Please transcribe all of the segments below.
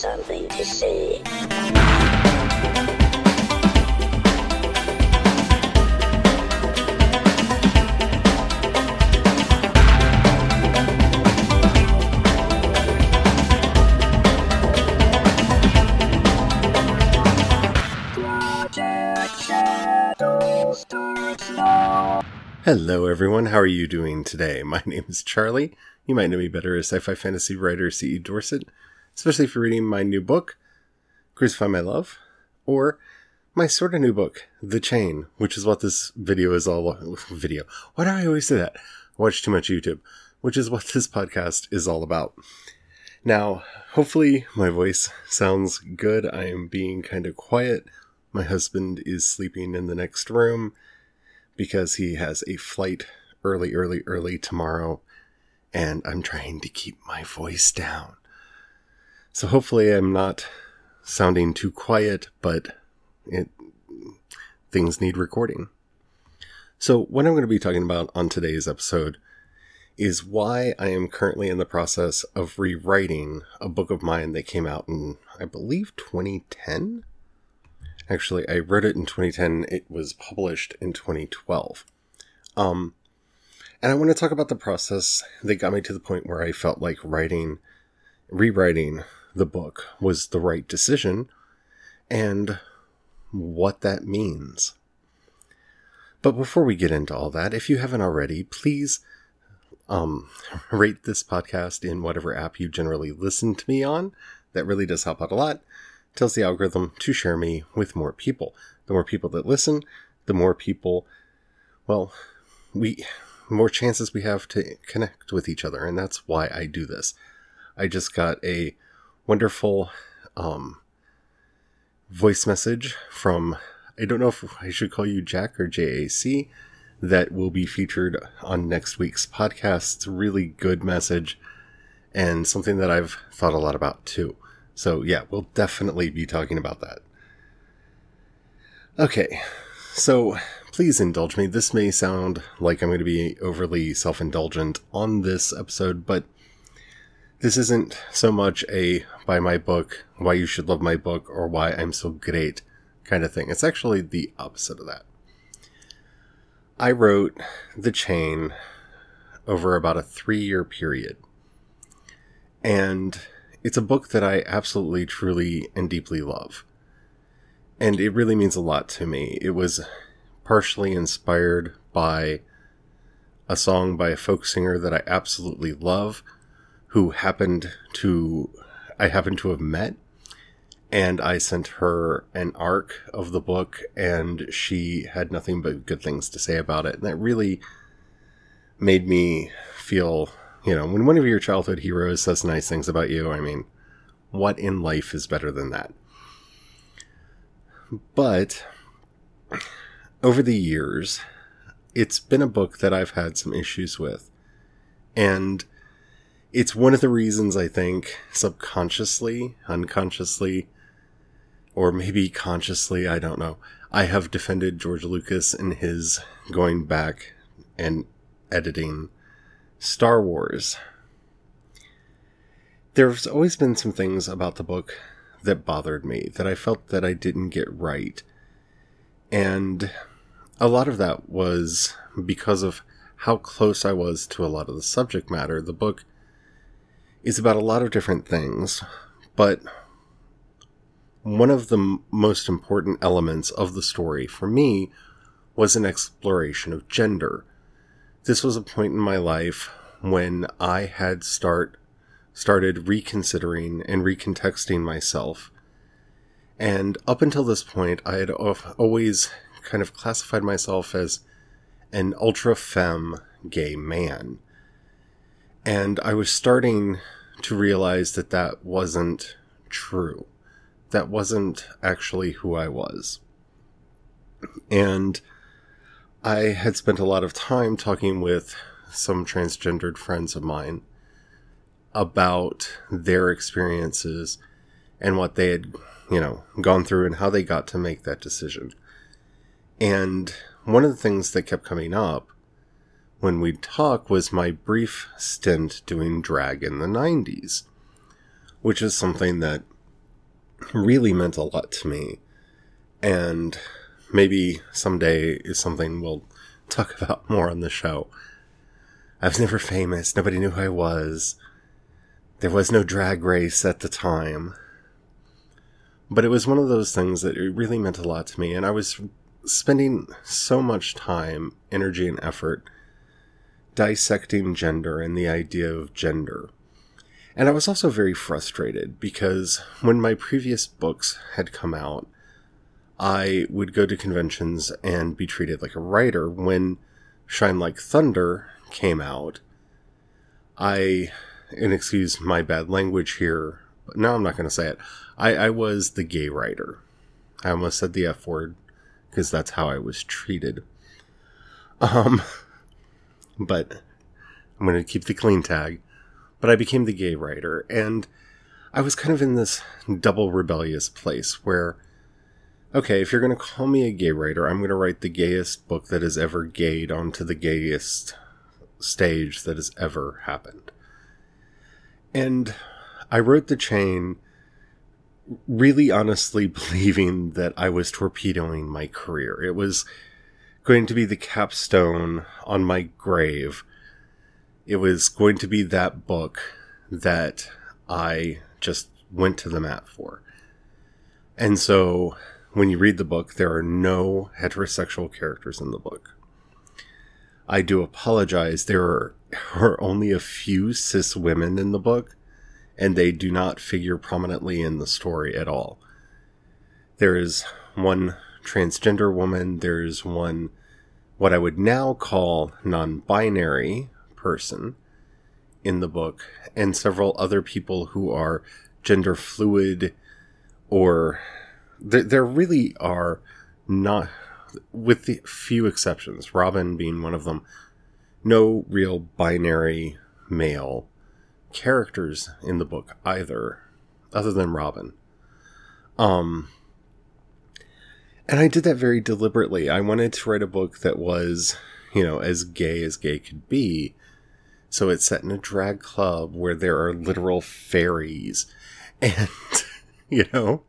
something to say. Hello, everyone. How are you doing today? My name is Charlie. You might know me better as sci fi fantasy writer C.E. Dorset, especially if you're reading my new book, Crucify My Love, or my sort of new book, The Chain, which is what this video is all video. Why do I always say that? I watch too much YouTube, which is what this podcast is all about. Now, hopefully my voice sounds good. I am being kind of quiet. My husband is sleeping in the next room because he has a flight early, early, early tomorrow, and I'm trying to keep my voice down. So hopefully I'm not sounding too quiet, but it things need recording. So what I'm going to be talking about on today's episode is why I am currently in the process of rewriting a book of mine that came out in I believe 2010 Actually, I wrote it in 2010. It was published in 2012. Um, and I want to talk about the process that got me to the point where I felt like writing, rewriting the book was the right decision and what that means. But before we get into all that, if you haven't already, please um, rate this podcast in whatever app you generally listen to me on. That really does help out a lot tells the algorithm to share me with more people. The more people that listen, the more people, well, we, more chances we have to connect with each other. And that's why I do this. I just got a wonderful, um, voice message from, I don't know if I should call you Jack or JAC, that will be featured on next week's podcast. It's a really good message and something that I've thought a lot about too. So, yeah, we'll definitely be talking about that. Okay, so please indulge me. This may sound like I'm going to be overly self indulgent on this episode, but this isn't so much a buy my book, why you should love my book, or why I'm so great kind of thing. It's actually the opposite of that. I wrote The Chain over about a three year period. And it's a book that I absolutely, truly, and deeply love. And it really means a lot to me. It was partially inspired by a song by a folk singer that I absolutely love, who happened to, I happened to have met. And I sent her an arc of the book, and she had nothing but good things to say about it. And that really made me feel you know, when one of your childhood heroes says nice things about you, I mean, what in life is better than that? But over the years, it's been a book that I've had some issues with. And it's one of the reasons I think subconsciously, unconsciously, or maybe consciously, I don't know, I have defended George Lucas in his going back and editing Star Wars. There's always been some things about the book that bothered me, that I felt that I didn't get right. And a lot of that was because of how close I was to a lot of the subject matter. The book is about a lot of different things, but one of the m- most important elements of the story for me was an exploration of gender this was a point in my life when I had start started reconsidering and recontexting myself. And up until this point, I had always kind of classified myself as an ultra femme gay man. And I was starting to realize that that wasn't true. That wasn't actually who I was. And I had spent a lot of time talking with some transgendered friends of mine about their experiences and what they had, you know, gone through and how they got to make that decision. And one of the things that kept coming up when we'd talk was my brief stint doing drag in the 90s, which is something that really meant a lot to me. And maybe someday is something we'll talk about more on the show. I was never famous. Nobody knew who I was. There was no drag race at the time. But it was one of those things that it really meant a lot to me. And I was spending so much time, energy, and effort dissecting gender and the idea of gender. And I was also very frustrated because when my previous books had come out, I would go to conventions and be treated like a writer. When Shine Like Thunder came out, I, and excuse my bad language here, but no, I'm not going to say it. I, I was the gay writer. I almost said the F word because that's how I was treated. Um, but I'm going to keep the clean tag. But I became the gay writer, and I was kind of in this double rebellious place where, okay, if you're going to call me a gay writer, I'm going to write the gayest book that has ever gayed onto the gayest stage that has ever happened. And I wrote The Chain really honestly believing that I was torpedoing my career. It was going to be the capstone on my grave. It was going to be that book that I just went to the mat for. And so when you read the book, there are no heterosexual characters in the book. I do apologize. There are, are only a few cis women in the book, and they do not figure prominently in the story at all. There is one transgender woman, there's one what I would now call non binary person in the book, and several other people who are gender fluid or there, there really are not, with the few exceptions, Robin being one of them, no real binary male characters in the book either, other than Robin. Um, and I did that very deliberately. I wanted to write a book that was, you know, as gay as gay could be. So it's set in a drag club where there are literal fairies. And, you know,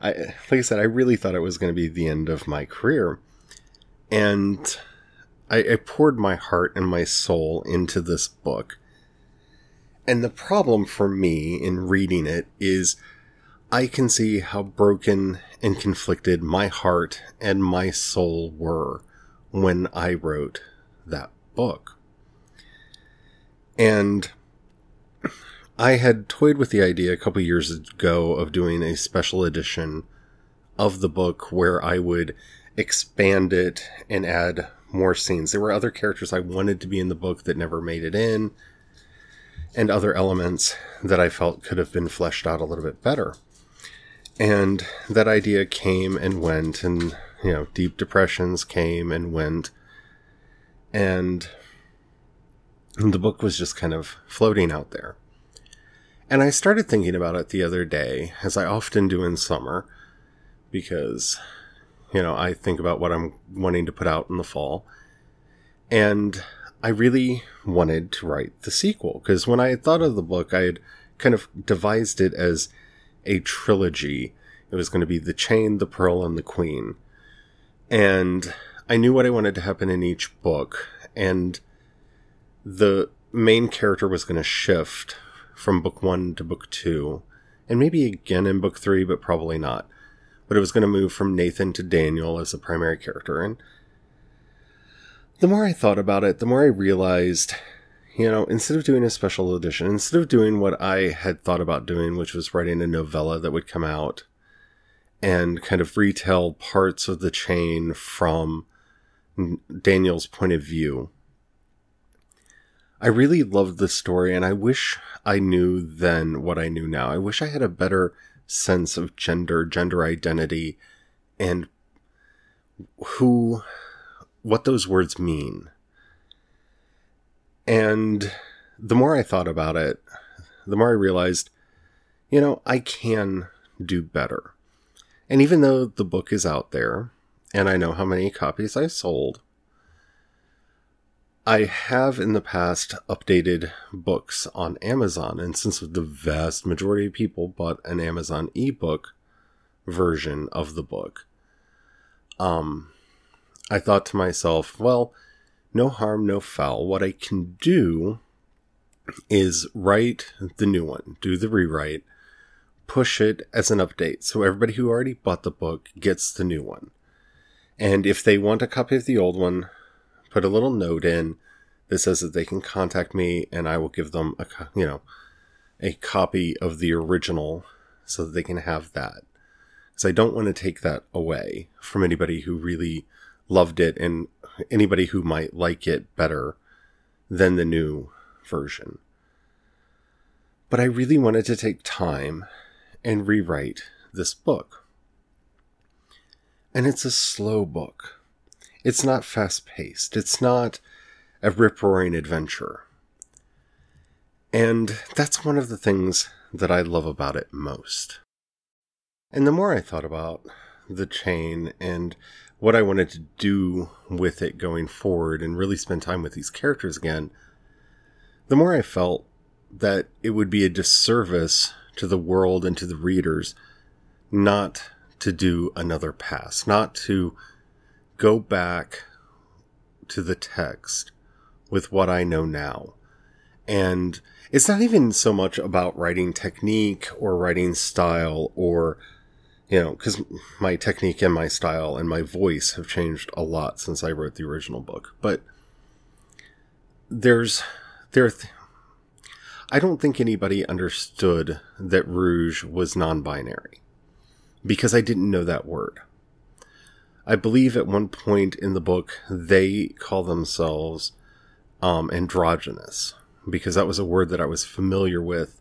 I, like I said, I really thought it was going to be the end of my career. And I, I poured my heart and my soul into this book. And the problem for me in reading it is I can see how broken and conflicted my heart and my soul were when I wrote that book. And I had toyed with the idea a couple years ago of doing a special edition of the book where I would expand it and add more scenes. There were other characters I wanted to be in the book that never made it in, and other elements that I felt could have been fleshed out a little bit better. And that idea came and went, and, you know, deep depressions came and went. And the book was just kind of floating out there. And I started thinking about it the other day, as I often do in summer, because, you know, I think about what I'm wanting to put out in the fall. And I really wanted to write the sequel, because when I thought of the book, I had kind of devised it as a trilogy. It was going to be The Chain, The Pearl, and The Queen. And I knew what I wanted to happen in each book, and the main character was going to shift from book one to book two, and maybe again in book three, but probably not. But it was going to move from Nathan to Daniel as the primary character. And the more I thought about it, the more I realized you know, instead of doing a special edition, instead of doing what I had thought about doing, which was writing a novella that would come out and kind of retell parts of the chain from Daniel's point of view, I really loved the story and I wish I knew then what I knew now. I wish I had a better sense of gender, gender identity, and who, what those words mean and the more I thought about it, the more I realized, you know, I can do better. And even though the book is out there, and I know how many copies I sold, I have in the past updated books on Amazon, and since the vast majority of people bought an Amazon ebook version of the book, um, I thought to myself, well, no harm, no foul. What I can do is write the new one, do the rewrite, push it as an update. So everybody who already bought the book gets the new one. And if they want a copy of the old one, put a little note in that says that they can contact me and I will give them a, you know, a copy of the original so that they can have that. Because I don't want to take that away from anybody who really loved it and anybody who might like it better than the new version. But I really wanted to take time and rewrite this book. And it's a slow book. It's not fast paced. It's not a rip roaring adventure. And that's one of the things that I love about it most. And the more I thought about the chain and what I wanted to do with it going forward and really spend time with these characters again, the more I felt that it would be a disservice to the world and to the readers not to do another pass, not to go back to the text with what I know now. And it's not even so much about writing technique or writing style or, you know, because my technique and my style and my voice have changed a lot since I wrote the original book. But there's, there, th- I don't think anybody understood that rouge was non binary because I didn't know that word. I believe at one point in the book they call themselves um, androgynous because that was a word that I was familiar with,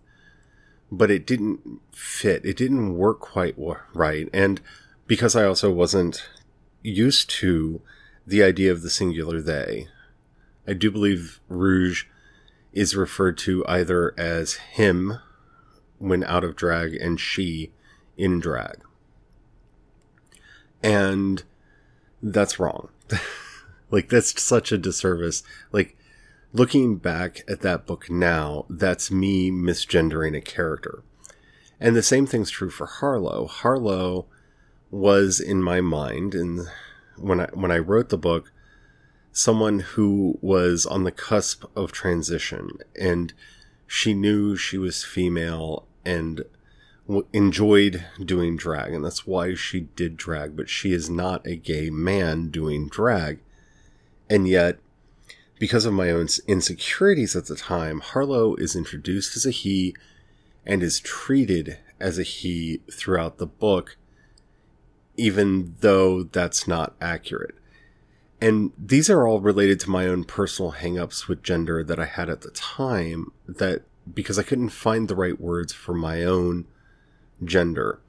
but it didn't fit. It didn't work quite right. And because I also wasn't used to the idea of the singular they, I do believe rouge is referred to either as him when out of drag and she in drag. And that's wrong. like, that's such a disservice. Like, looking back at that book now, that's me misgendering a character. And the same thing's true for Harlow. Harlow was in my mind, and when I when I wrote the book, someone who was on the cusp of transition and she knew she was female and w- enjoyed doing drag and that's why she did drag but she is not a gay man doing drag and yet because of my own insecurities at the time harlow is introduced as a he and is treated as a he throughout the book even though that's not accurate and these are all related to my own personal hangups with gender that I had at the time that because I couldn't find the right words for my own gender.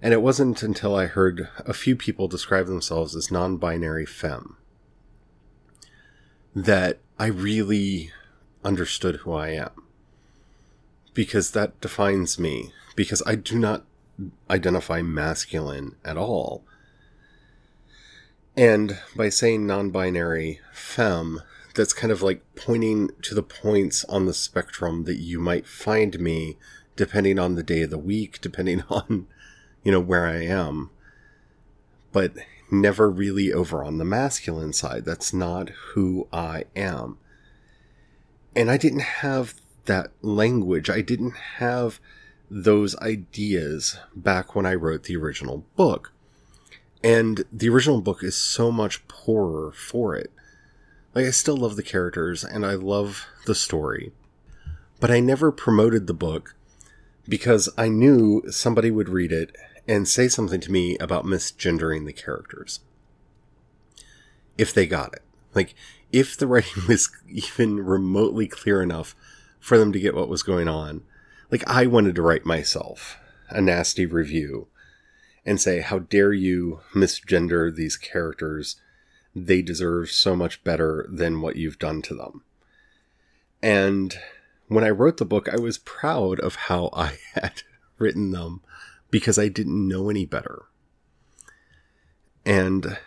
And it wasn't until I heard a few people describe themselves as non binary femme that I really understood who I am. Because that defines me. Because I do not identify masculine at all. And by saying non binary femme, that's kind of like pointing to the points on the spectrum that you might find me depending on the day of the week, depending on, you know, where I am. But never really over on the masculine side. That's not who I am. And I didn't have that language. I didn't have those ideas back when I wrote the original book. And the original book is so much poorer for it. Like, I still love the characters and I love the story. But I never promoted the book because I knew somebody would read it and say something to me about misgendering the characters. If they got it. Like, if the writing was even remotely clear enough for them to get what was going on. Like, I wanted to write myself a nasty review and say, How dare you misgender these characters? They deserve so much better than what you've done to them. And when I wrote the book, I was proud of how I had written them because I didn't know any better. And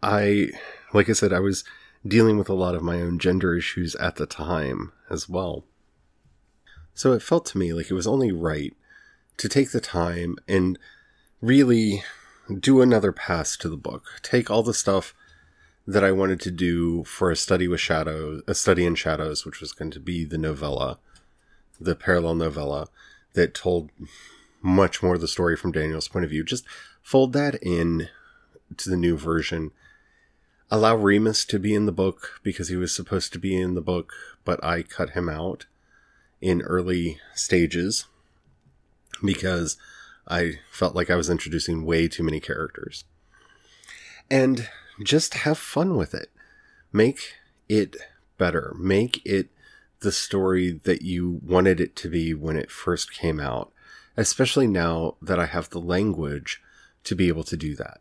I, like I said, I was dealing with a lot of my own gender issues at the time as well. So it felt to me like it was only right to take the time and really do another pass to the book. Take all the stuff that I wanted to do for a study with shadows, a study in shadows, which was going to be the novella, the parallel novella that told much more the story from Daniel's point of view. Just fold that in to the new version. Allow Remus to be in the book because he was supposed to be in the book, but I cut him out in early stages because I felt like I was introducing way too many characters. And just have fun with it. Make it better. Make it the story that you wanted it to be when it first came out, especially now that I have the language to be able to do that.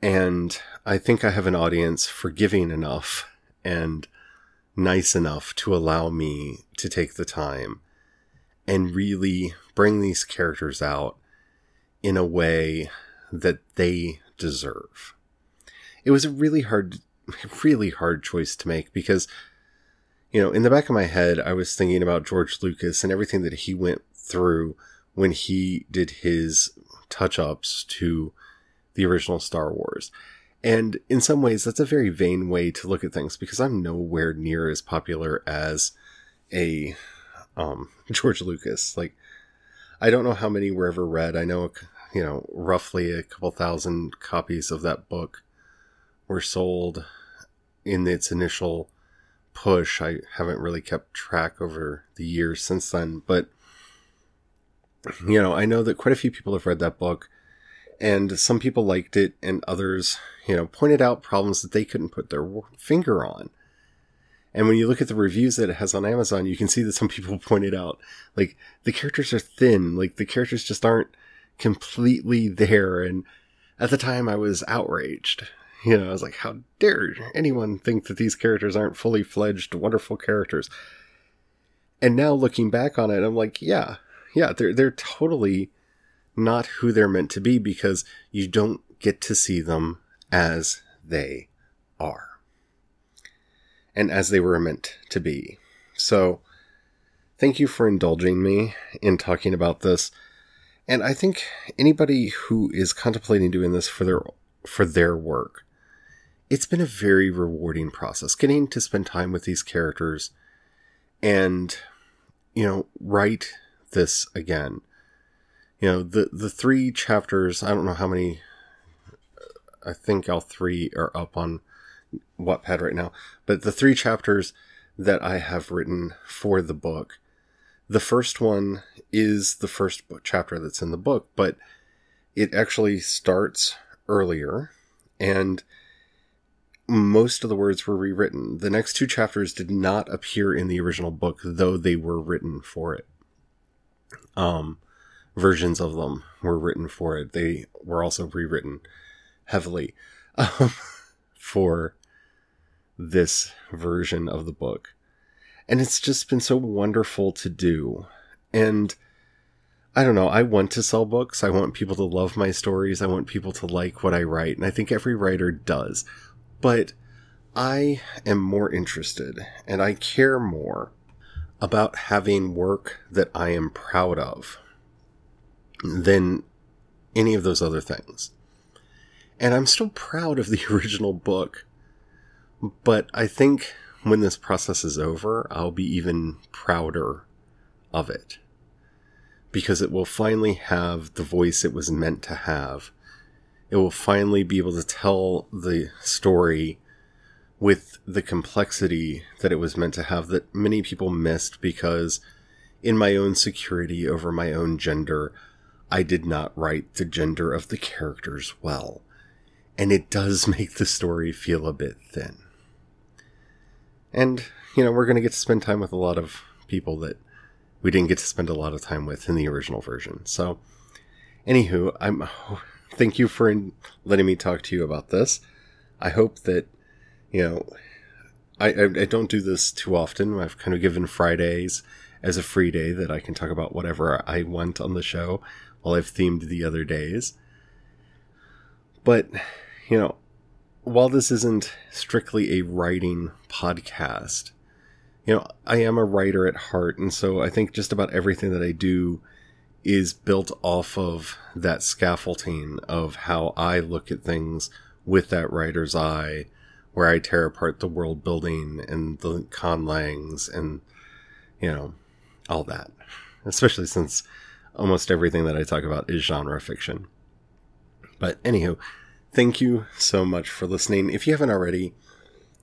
And I think I have an audience forgiving enough and nice enough to allow me to take the time and really bring these characters out in a way that they deserve. It was a really hard, really hard choice to make because, you know, in the back of my head, I was thinking about George Lucas and everything that he went through when he did his touch ups to the original Star Wars. And in some ways, that's a very vain way to look at things because I'm nowhere near as popular as a um, George Lucas. Like, I don't know how many were ever read. I know, you know, roughly a couple thousand copies of that book were sold in its initial push. I haven't really kept track over the years since then, but you know, I know that quite a few people have read that book and some people liked it and others, you know, pointed out problems that they couldn't put their finger on. And when you look at the reviews that it has on Amazon, you can see that some people pointed out like the characters are thin, like the characters just aren't completely there. And at the time I was outraged. You know, I was like, how dare anyone think that these characters aren't fully fledged, wonderful characters? And now looking back on it, I'm like, yeah, yeah, they're, they're totally not who they're meant to be because you don't get to see them as they are and as they were meant to be. So, thank you for indulging me in talking about this. And I think anybody who is contemplating doing this for their for their work, it's been a very rewarding process getting to spend time with these characters and you know, write this again. You know, the the three chapters, I don't know how many I think all three are up on Wattpad right now, but the three chapters that I have written for the book. The first one is the first chapter that's in the book, but it actually starts earlier and most of the words were rewritten. The next two chapters did not appear in the original book, though they were written for it. Um, versions of them were written for it. They were also rewritten heavily um, for this version of the book. And it's just been so wonderful to do. And I don't know, I want to sell books. I want people to love my stories. I want people to like what I write. And I think every writer does. But I am more interested and I care more about having work that I am proud of than any of those other things. And I'm still proud of the original book but I think when this process is over, I'll be even prouder of it. Because it will finally have the voice it was meant to have. It will finally be able to tell the story with the complexity that it was meant to have that many people missed because in my own security over my own gender, I did not write the gender of the characters well. And it does make the story feel a bit thin. And, you know, we're going to get to spend time with a lot of people that we didn't get to spend a lot of time with in the original version. So, anywho, I'm thank you for letting me talk to you about this. I hope that, you know, I, I, I don't do this too often. I've kind of given Fridays as a free day that I can talk about whatever I want on the show while I've themed the other days. But, you know, while this isn't strictly a writing podcast, you know, I am a writer at heart, and so I think just about everything that I do is built off of that scaffolding of how I look at things with that writer's eye, where I tear apart the world building and the conlangs and, you know, all that. Especially since almost everything that I talk about is genre fiction. But anywho, thank you so much for listening. If you haven't already,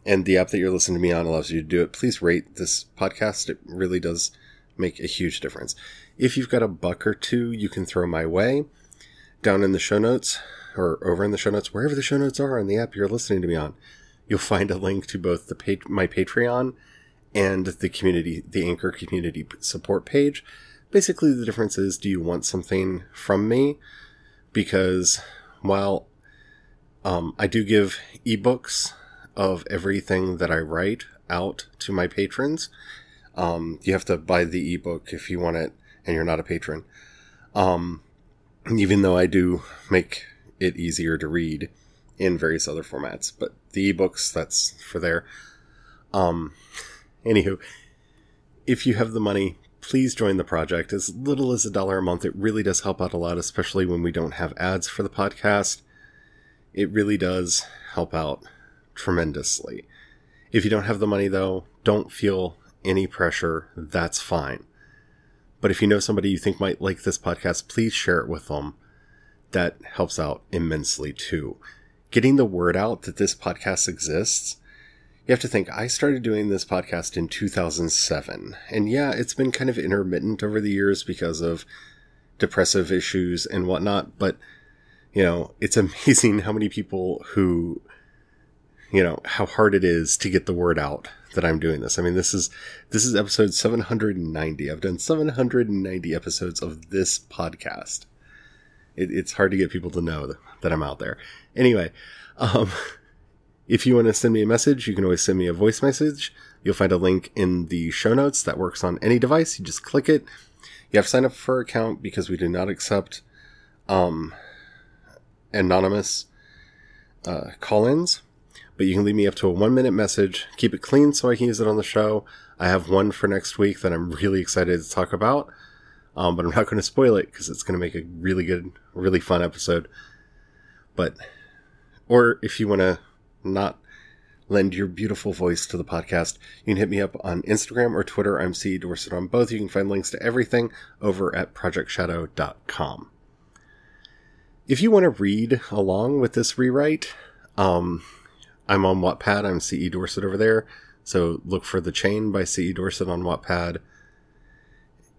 and the app that you're listening to me on allows you to do it, please rate this podcast. It really does make a huge difference. If you've got a buck or two you can throw my way, down in the show notes or over in the show notes, wherever the show notes are on the app you're listening to me on, you'll find a link to both the page, my Patreon and the community, the Anchor community support page. Basically, the difference is do you want something from me? Because while um, I do give ebooks of everything that I write out to my patrons, um, you have to buy the ebook if you want it and you're not a patron. Um, even though I do make it easier to read in various other formats, but the ebooks, that's for there. Um, anywho, if you have the money, please join the project. As little as a dollar a month, it really does help out a lot, especially when we don't have ads for the podcast. It really does help out tremendously. If you don't have the money, though, don't feel any pressure. That's fine. But if you know somebody you think might like this podcast, please share it with them. That helps out immensely too. Getting the word out that this podcast exists. You have to think, I started doing this podcast in 2007. And yeah, it's been kind of intermittent over the years because of depressive issues and whatnot. But, you know, it's amazing how many people who, you know, how hard it is to get the word out that I'm doing this. I mean, this is this is episode 790. I've done 790 episodes of this podcast. It, it's hard to get people to know that, that I'm out there. Anyway, um, if you want to send me a message, you can always send me a voice message. You'll find a link in the show notes that works on any device. You just click it. You have to sign up for an account because we do not accept um, anonymous uh, call-ins but you can leave me up to a one minute message. Keep it clean so I can use it on the show. I have one for next week that I'm really excited to talk about. Um, but I'm not going to spoil it because it's going to make a really good, really fun episode. But, or if you want to not lend your beautiful voice to the podcast, you can hit me up on Instagram or Twitter. I'm C. Dorset on both. You can find links to everything over at projectshadow.com. If you want to read along with this rewrite, um, I'm on Wattpad. I'm CE Dorset over there. So look for The Chain by CE Dorset on Wattpad.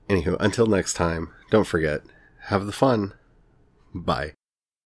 Anywho, until next time, don't forget, have the fun. Bye.